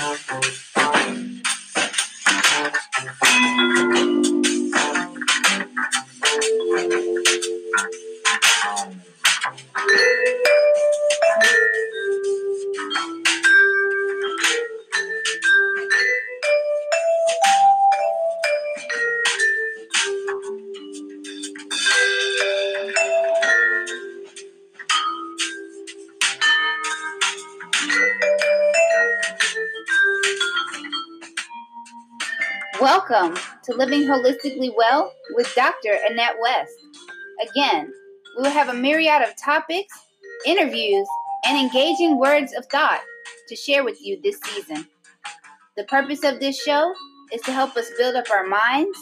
Welcome to Living Holistically Well with Dr. Annette West. Again, we will have a myriad of topics, interviews, and engaging words of thought to share with you this season. The purpose of this show is to help us build up our minds,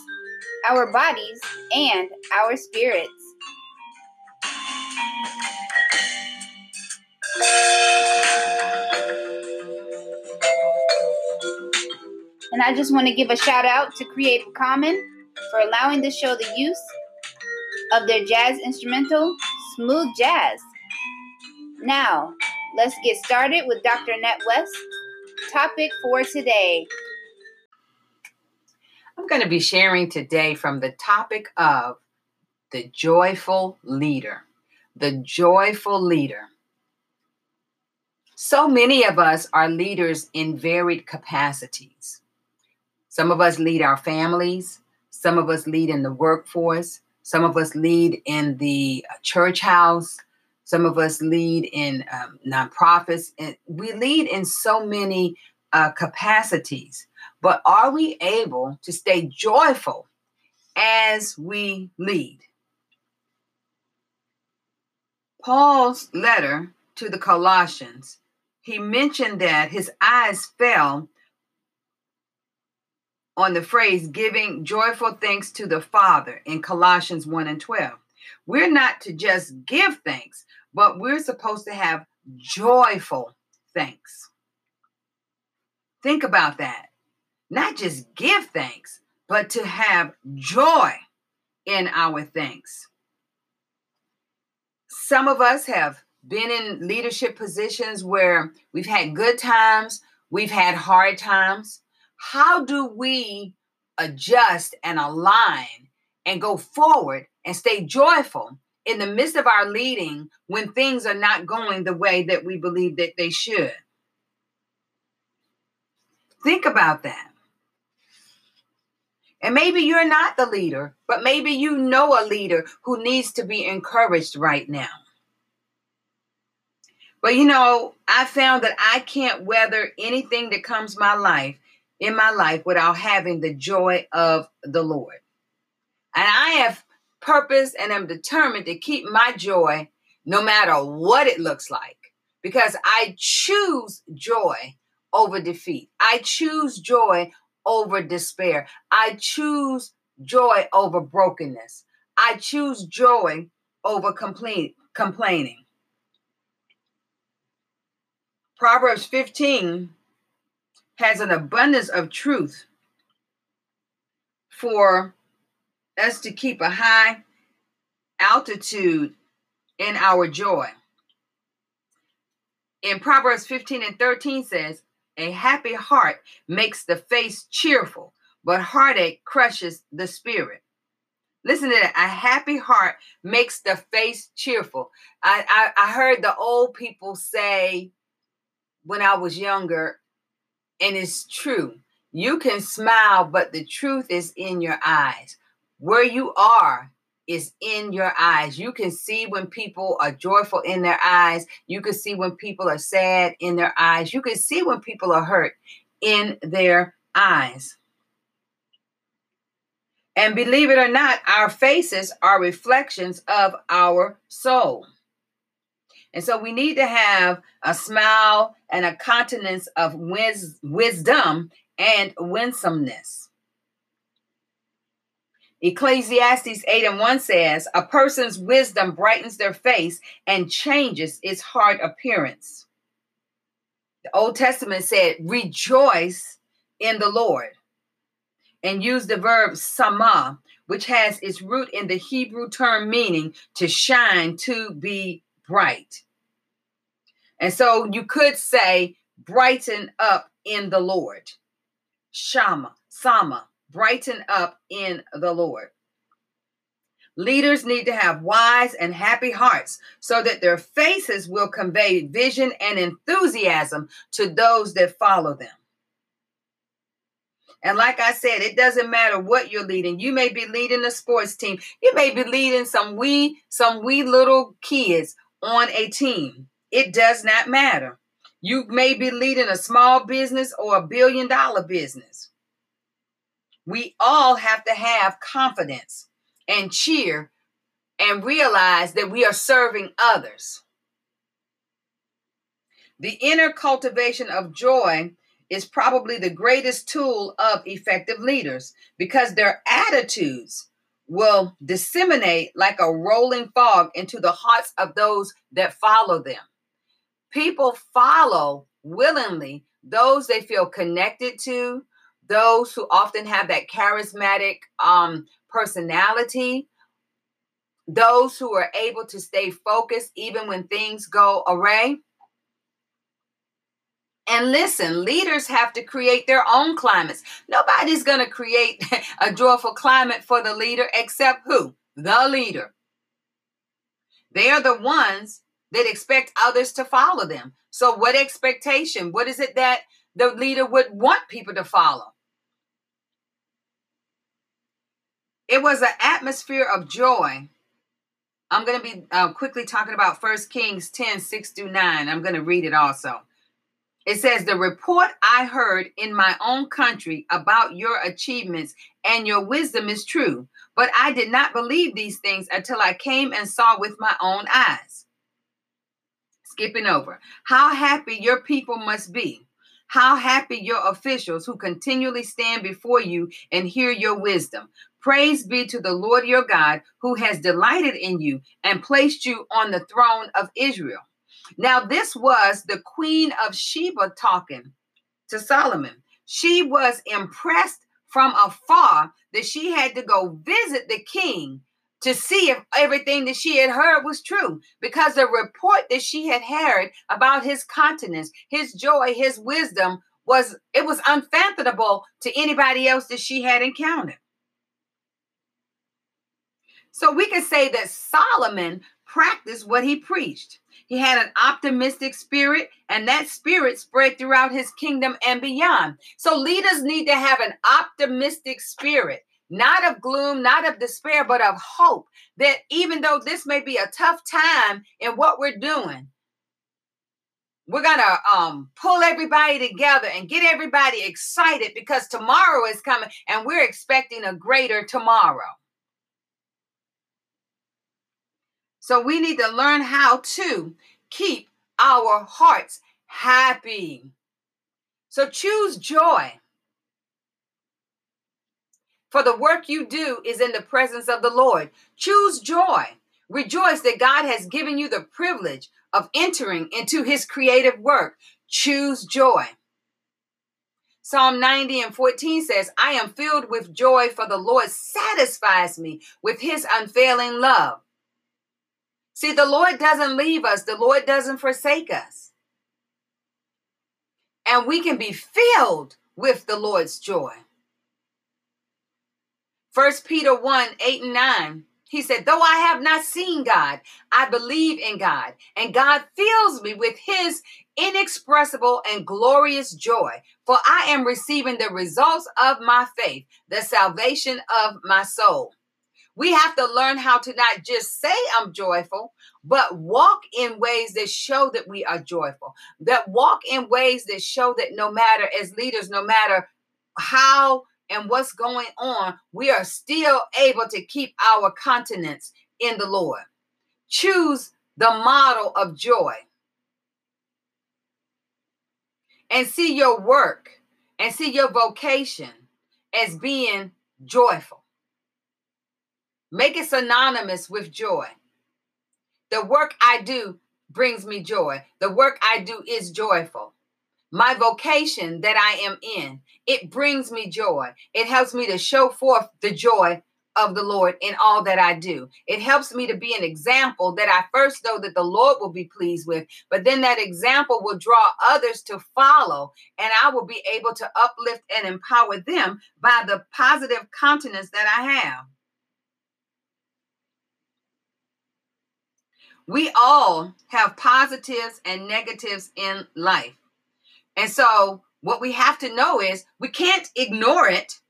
our bodies, and our spirits. And I just want to give a shout out to Creative Common for allowing the show the use of their jazz instrumental, Smooth Jazz. Now, let's get started with Dr. Annette West. Topic for today. I'm going to be sharing today from the topic of the joyful leader. The joyful leader. So many of us are leaders in varied capacities. Some of us lead our families, some of us lead in the workforce, some of us lead in the uh, church house, some of us lead in um, nonprofits, and we lead in so many uh, capacities. But are we able to stay joyful as we lead? Paul's letter to the Colossians, he mentioned that his eyes fell on the phrase giving joyful thanks to the Father in Colossians 1 and 12. We're not to just give thanks, but we're supposed to have joyful thanks. Think about that. Not just give thanks, but to have joy in our thanks. Some of us have been in leadership positions where we've had good times, we've had hard times how do we adjust and align and go forward and stay joyful in the midst of our leading when things are not going the way that we believe that they should? Think about that. And maybe you're not the leader, but maybe you know a leader who needs to be encouraged right now. But you know, I found that I can't weather anything that comes my life in my life without having the joy of the Lord. And I have purpose and am determined to keep my joy no matter what it looks like because I choose joy over defeat. I choose joy over despair. I choose joy over brokenness. I choose joy over complain, complaining. Proverbs 15 has an abundance of truth for us to keep a high altitude in our joy. In Proverbs 15 and 13 says, A happy heart makes the face cheerful, but heartache crushes the spirit. Listen to that. A happy heart makes the face cheerful. I, I, I heard the old people say when I was younger, and it's true. You can smile, but the truth is in your eyes. Where you are is in your eyes. You can see when people are joyful in their eyes. You can see when people are sad in their eyes. You can see when people are hurt in their eyes. And believe it or not, our faces are reflections of our soul. And so we need to have a smile and a countenance of wis- wisdom and winsomeness. Ecclesiastes 8 and 1 says, A person's wisdom brightens their face and changes its hard appearance. The Old Testament said, Rejoice in the Lord, and use the verb sama, which has its root in the Hebrew term meaning to shine, to be bright. And so you could say, brighten up in the Lord. Shama, Sama, brighten up in the Lord. Leaders need to have wise and happy hearts so that their faces will convey vision and enthusiasm to those that follow them. And like I said, it doesn't matter what you're leading. You may be leading a sports team. You may be leading some wee some wee little kids on a team. It does not matter. You may be leading a small business or a billion dollar business. We all have to have confidence and cheer and realize that we are serving others. The inner cultivation of joy is probably the greatest tool of effective leaders because their attitudes will disseminate like a rolling fog into the hearts of those that follow them. People follow willingly those they feel connected to, those who often have that charismatic um, personality, those who are able to stay focused even when things go awry. And listen, leaders have to create their own climates. Nobody's going to create a joyful climate for the leader except who? The leader. They are the ones that expect others to follow them. So, what expectation? What is it that the leader would want people to follow? It was an atmosphere of joy. I'm going to be uh, quickly talking about First Kings 10 6 through 9. I'm going to read it also. It says, The report I heard in my own country about your achievements and your wisdom is true, but I did not believe these things until I came and saw with my own eyes. Skipping over. How happy your people must be. How happy your officials who continually stand before you and hear your wisdom. Praise be to the Lord your God, who has delighted in you and placed you on the throne of Israel. Now, this was the queen of Sheba talking to Solomon. She was impressed from afar that she had to go visit the king to see if everything that she had heard was true because the report that she had heard about his continence his joy his wisdom was it was unfathomable to anybody else that she had encountered so we can say that solomon practiced what he preached he had an optimistic spirit, and that spirit spread throughout his kingdom and beyond. So leaders need to have an optimistic spirit, not of gloom, not of despair, but of hope. That even though this may be a tough time in what we're doing, we're gonna um, pull everybody together and get everybody excited because tomorrow is coming and we're expecting a greater tomorrow. So we need to learn how to keep our hearts happy. So choose joy. For the work you do is in the presence of the Lord. Choose joy. Rejoice that God has given you the privilege of entering into his creative work. Choose joy. Psalm 90 and 14 says, I am filled with joy, for the Lord satisfies me with his unfailing love. See, the Lord doesn't leave us, the Lord doesn't forsake us. And we can be filled with the Lord's joy. First Peter 1 8 and 9. He said, Though I have not seen God, I believe in God, and God fills me with his inexpressible and glorious joy, for I am receiving the results of my faith, the salvation of my soul. We have to learn how to not just say I'm joyful, but walk in ways that show that we are joyful, that walk in ways that show that no matter, as leaders, no matter how and what's going on, we are still able to keep our continence in the Lord. Choose the model of joy and see your work and see your vocation as being joyful. Make it synonymous with joy. The work I do brings me joy. The work I do is joyful. My vocation that I am in, it brings me joy. It helps me to show forth the joy of the Lord in all that I do. It helps me to be an example that I first know that the Lord will be pleased with, but then that example will draw others to follow, and I will be able to uplift and empower them by the positive countenance that I have. We all have positives and negatives in life. And so, what we have to know is we can't ignore it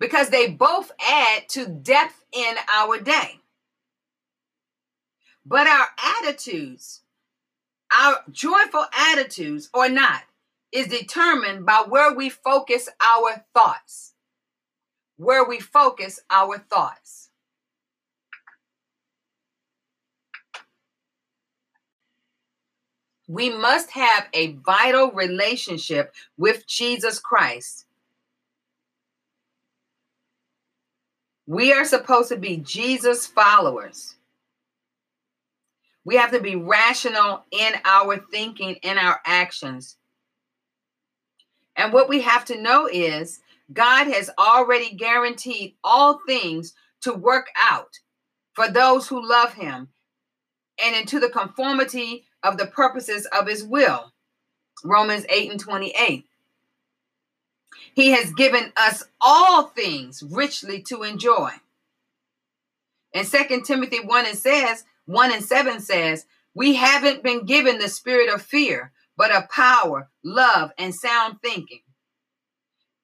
because they both add to depth in our day. But our attitudes, our joyful attitudes or not, is determined by where we focus our thoughts. Where we focus our thoughts. We must have a vital relationship with Jesus Christ We are supposed to be Jesus followers. We have to be rational in our thinking, and our actions. And what we have to know is God has already guaranteed all things to work out for those who love him and into the conformity of the purposes of his will. Romans 8 and 28. He has given us all things richly to enjoy. And Second Timothy 1 and says, 1 and 7 says, we haven't been given the spirit of fear, but of power, love, and sound thinking.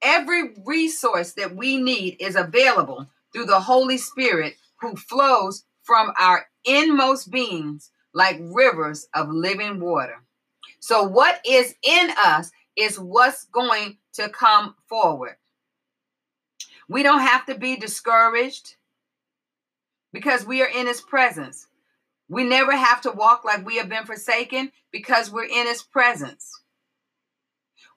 Every resource that we need is available through the Holy Spirit who flows from our inmost beings like rivers of living water. So, what is in us is what's going to come forward. We don't have to be discouraged because we are in his presence. We never have to walk like we have been forsaken because we're in his presence.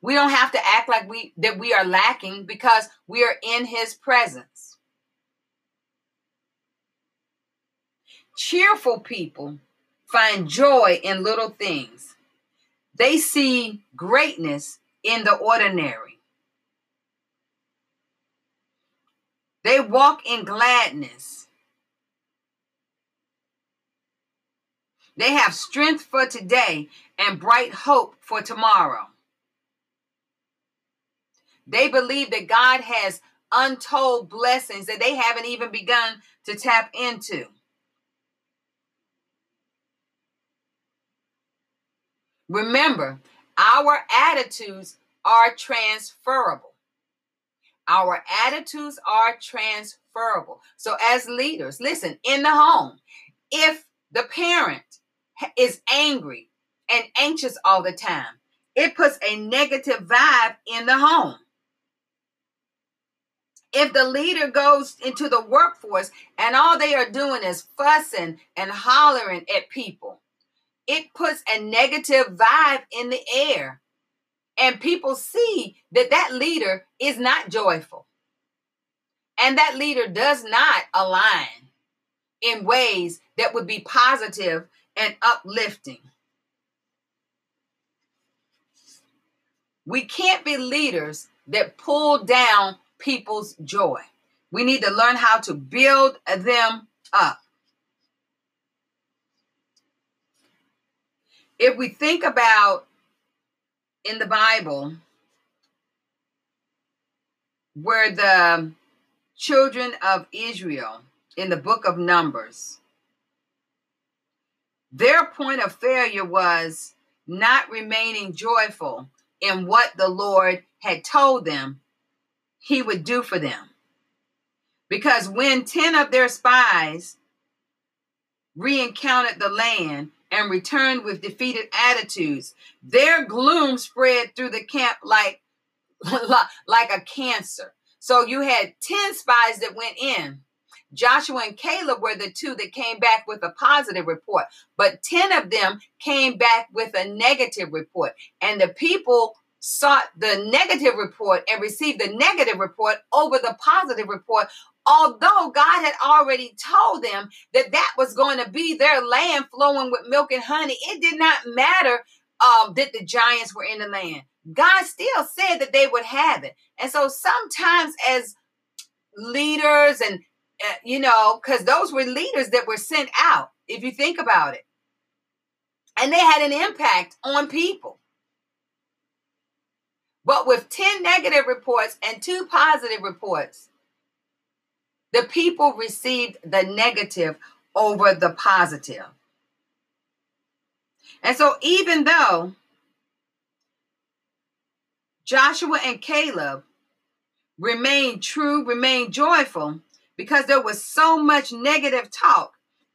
We don't have to act like we that we are lacking because we are in his presence. Cheerful people find joy in little things. They see greatness in the ordinary. They walk in gladness. They have strength for today and bright hope for tomorrow. They believe that God has untold blessings that they haven't even begun to tap into. Remember, our attitudes are transferable. Our attitudes are transferable. So, as leaders, listen, in the home, if the parent is angry and anxious all the time, it puts a negative vibe in the home. If the leader goes into the workforce and all they are doing is fussing and hollering at people, it puts a negative vibe in the air. And people see that that leader is not joyful. And that leader does not align in ways that would be positive and uplifting. We can't be leaders that pull down people's joy. We need to learn how to build them up. If we think about in the Bible where the children of Israel in the book of Numbers, their point of failure was not remaining joyful in what the Lord had told them he would do for them. Because when 10 of their spies re encountered the land, and returned with defeated attitudes. Their gloom spread through the camp like, like a cancer. So you had 10 spies that went in. Joshua and Caleb were the two that came back with a positive report, but 10 of them came back with a negative report. And the people sought the negative report and received the negative report over the positive report although God had already told them that that was going to be their land flowing with milk and honey, it did not matter um, that the giants were in the land. God still said that they would have it. And so sometimes, as leaders and uh, you know, because those were leaders that were sent out, if you think about it. And they had an impact on people. But with 10 negative reports and two positive reports, the people received the negative over the positive. And so, even though Joshua and Caleb remained true, remained joyful, because there was so much negative talk.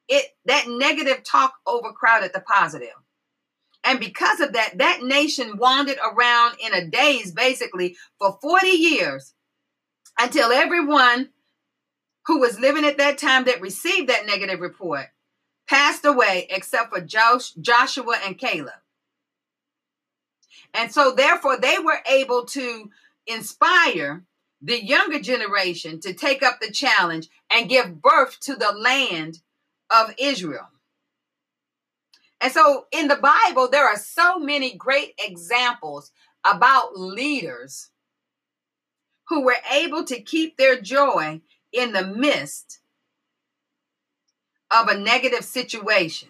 It that negative talk overcrowded the positive. And because of that, that nation wandered around in a daze basically for 40 years until everyone who was living at that time that received that negative report passed away except for Josh, Joshua and Caleb. And so, therefore, they were able to inspire the younger generation to take up the challenge and give birth to the land of Israel. And so in the Bible, there are so many great examples about leaders who were able to keep their joy in the midst of a negative situation.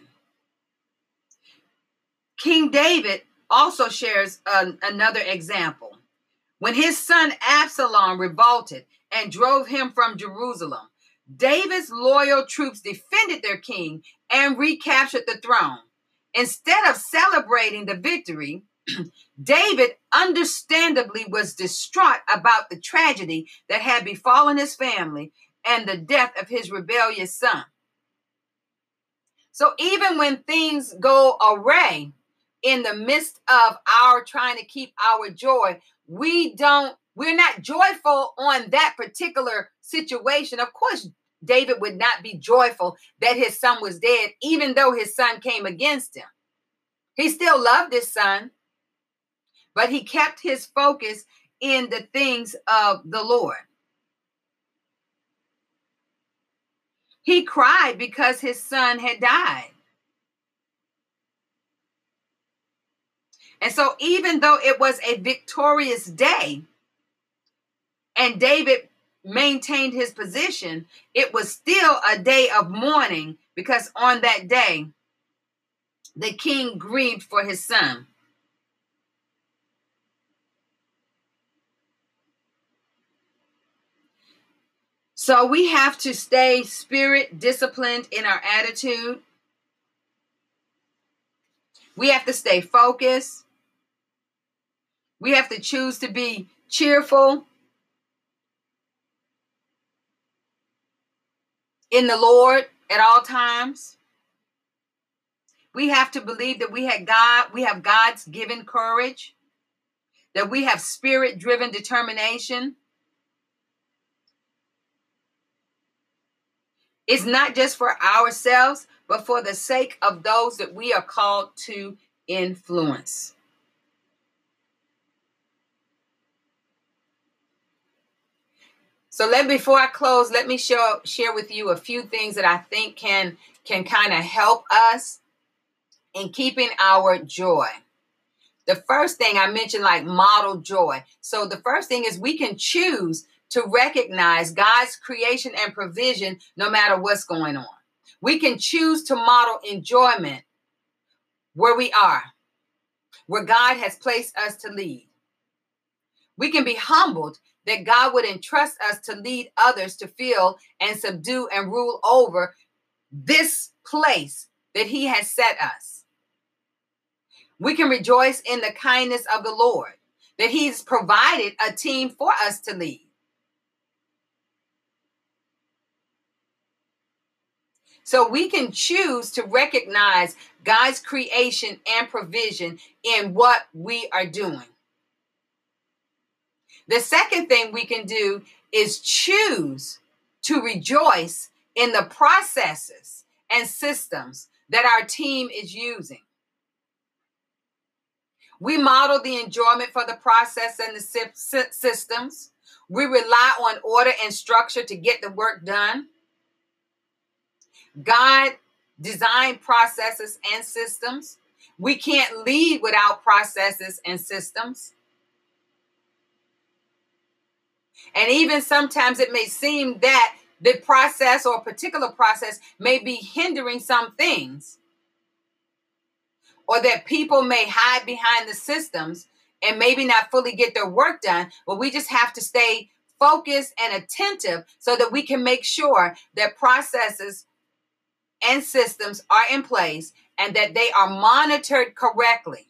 King David also shares an, another example. When his son Absalom revolted and drove him from Jerusalem, David's loyal troops defended their king and recaptured the throne. Instead of celebrating the victory, David understandably was distraught about the tragedy that had befallen his family and the death of his rebellious son. So even when things go awry in the midst of our trying to keep our joy, we don't we're not joyful on that particular situation. Of course, David would not be joyful that his son was dead, even though his son came against him. He still loved his son, but he kept his focus in the things of the Lord. He cried because his son had died. And so, even though it was a victorious day and David maintained his position, it was still a day of mourning because on that day, the king grieved for his son. So we have to stay spirit disciplined in our attitude. We have to stay focused. We have to choose to be cheerful in the Lord at all times. We have to believe that we have God, we have God's given courage, that we have spirit driven determination. It's not just for ourselves, but for the sake of those that we are called to influence. So let before I close, let me show, share with you a few things that I think can can kind of help us in keeping our joy. The first thing I mentioned, like model joy. So the first thing is we can choose to recognize God's creation and provision no matter what's going on. We can choose to model enjoyment where we are, where God has placed us to lead. We can be humbled that God would entrust us to lead others to feel and subdue and rule over this place that He has set us. We can rejoice in the kindness of the Lord, that He's provided a team for us to lead. So we can choose to recognize God's creation and provision in what we are doing. The second thing we can do is choose to rejoice in the processes and systems that our team is using. We model the enjoyment for the process and the systems. We rely on order and structure to get the work done. God designed processes and systems. We can't lead without processes and systems. And even sometimes it may seem that the process or a particular process may be hindering some things, or that people may hide behind the systems and maybe not fully get their work done. But we just have to stay focused and attentive so that we can make sure that processes and systems are in place and that they are monitored correctly.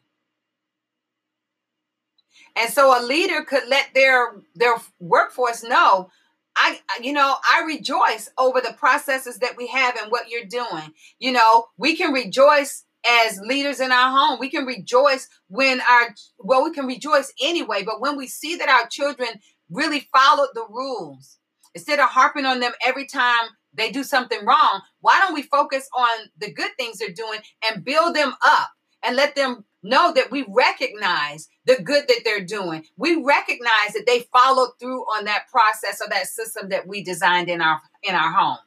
And so a leader could let their their workforce know I you know, I rejoice over the processes that we have and what you're doing. You know, we can rejoice as leaders in our home. We can rejoice when our well, we can rejoice anyway, but when we see that our children really followed the rules, instead of harping on them every time they do something wrong, why don't we focus on the good things they're doing and build them up and let them know that we recognize the good that they're doing. We recognize that they followed through on that process or that system that we designed in our in our home.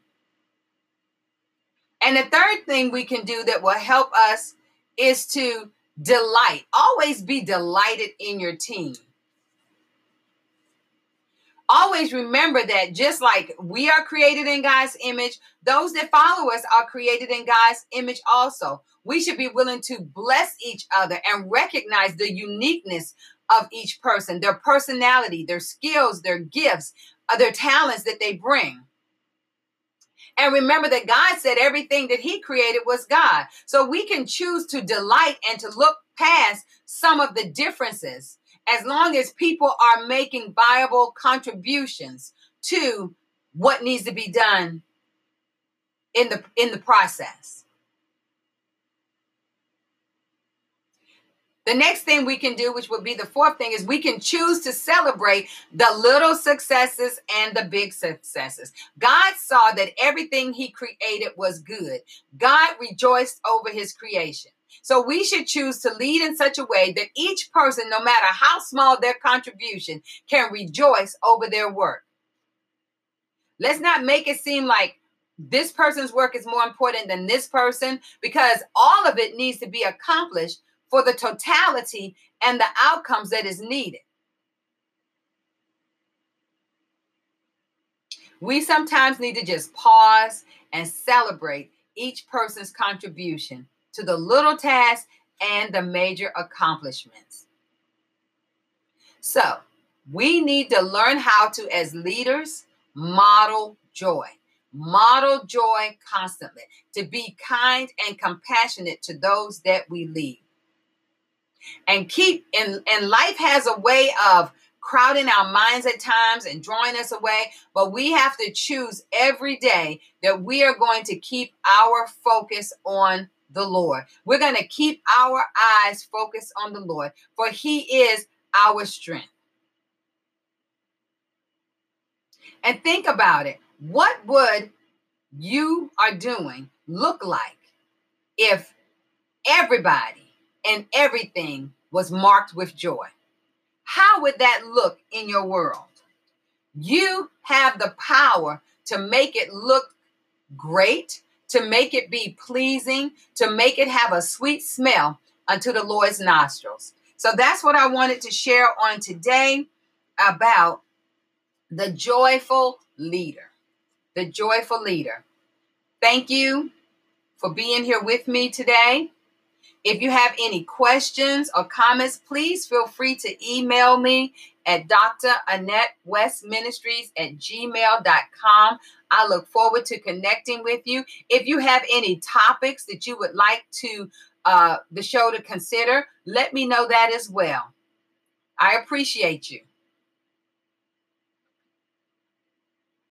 And the third thing we can do that will help us is to delight. Always be delighted in your team always remember that just like we are created in God's image, those that follow us are created in God's image also. We should be willing to bless each other and recognize the uniqueness of each person, their personality, their skills, their gifts, uh, their talents that they bring. And remember that God said everything that He created was God. So we can choose to delight and to look past some of the differences as long as people are making viable contributions to what needs to be done in the in the process. The next thing we can do, which would be the fourth thing, is we can choose to celebrate the little successes and the big successes. God saw that everything He created was good. God rejoiced over His creation. So we should choose to lead in such a way that each person, no matter how small their contribution, can rejoice over their work. Let's not make it seem like this person's work is more important than this person because all of it needs to be accomplished for the totality and the outcomes that is needed. We sometimes need to just pause and celebrate each person's contribution to the little tasks and the major accomplishments. So, we need to learn how to, as leaders, model joy. Model joy constantly, to be kind and compassionate to those that we lead. And keep, and, and life has a way of crowding our minds at times and drawing us away, but we have to choose every day that we are going to keep our focus on the Lord. We're going to keep our eyes focused on the Lord, for He is our strength. And think about it. What would you are doing look like if everybody and everything was marked with joy? How would that look in your world? You have the power to make it look great to make it be pleasing, to make it have a sweet smell unto the Lord's nostrils. So that's what I wanted to share on today about the joyful leader. The joyful leader. Thank you for being here with me today. If you have any questions or comments, please feel free to email me at Dr. Annette West Ministries at gmail.com. I look forward to connecting with you. If you have any topics that you would like to uh, the show to consider, let me know that as well. I appreciate you.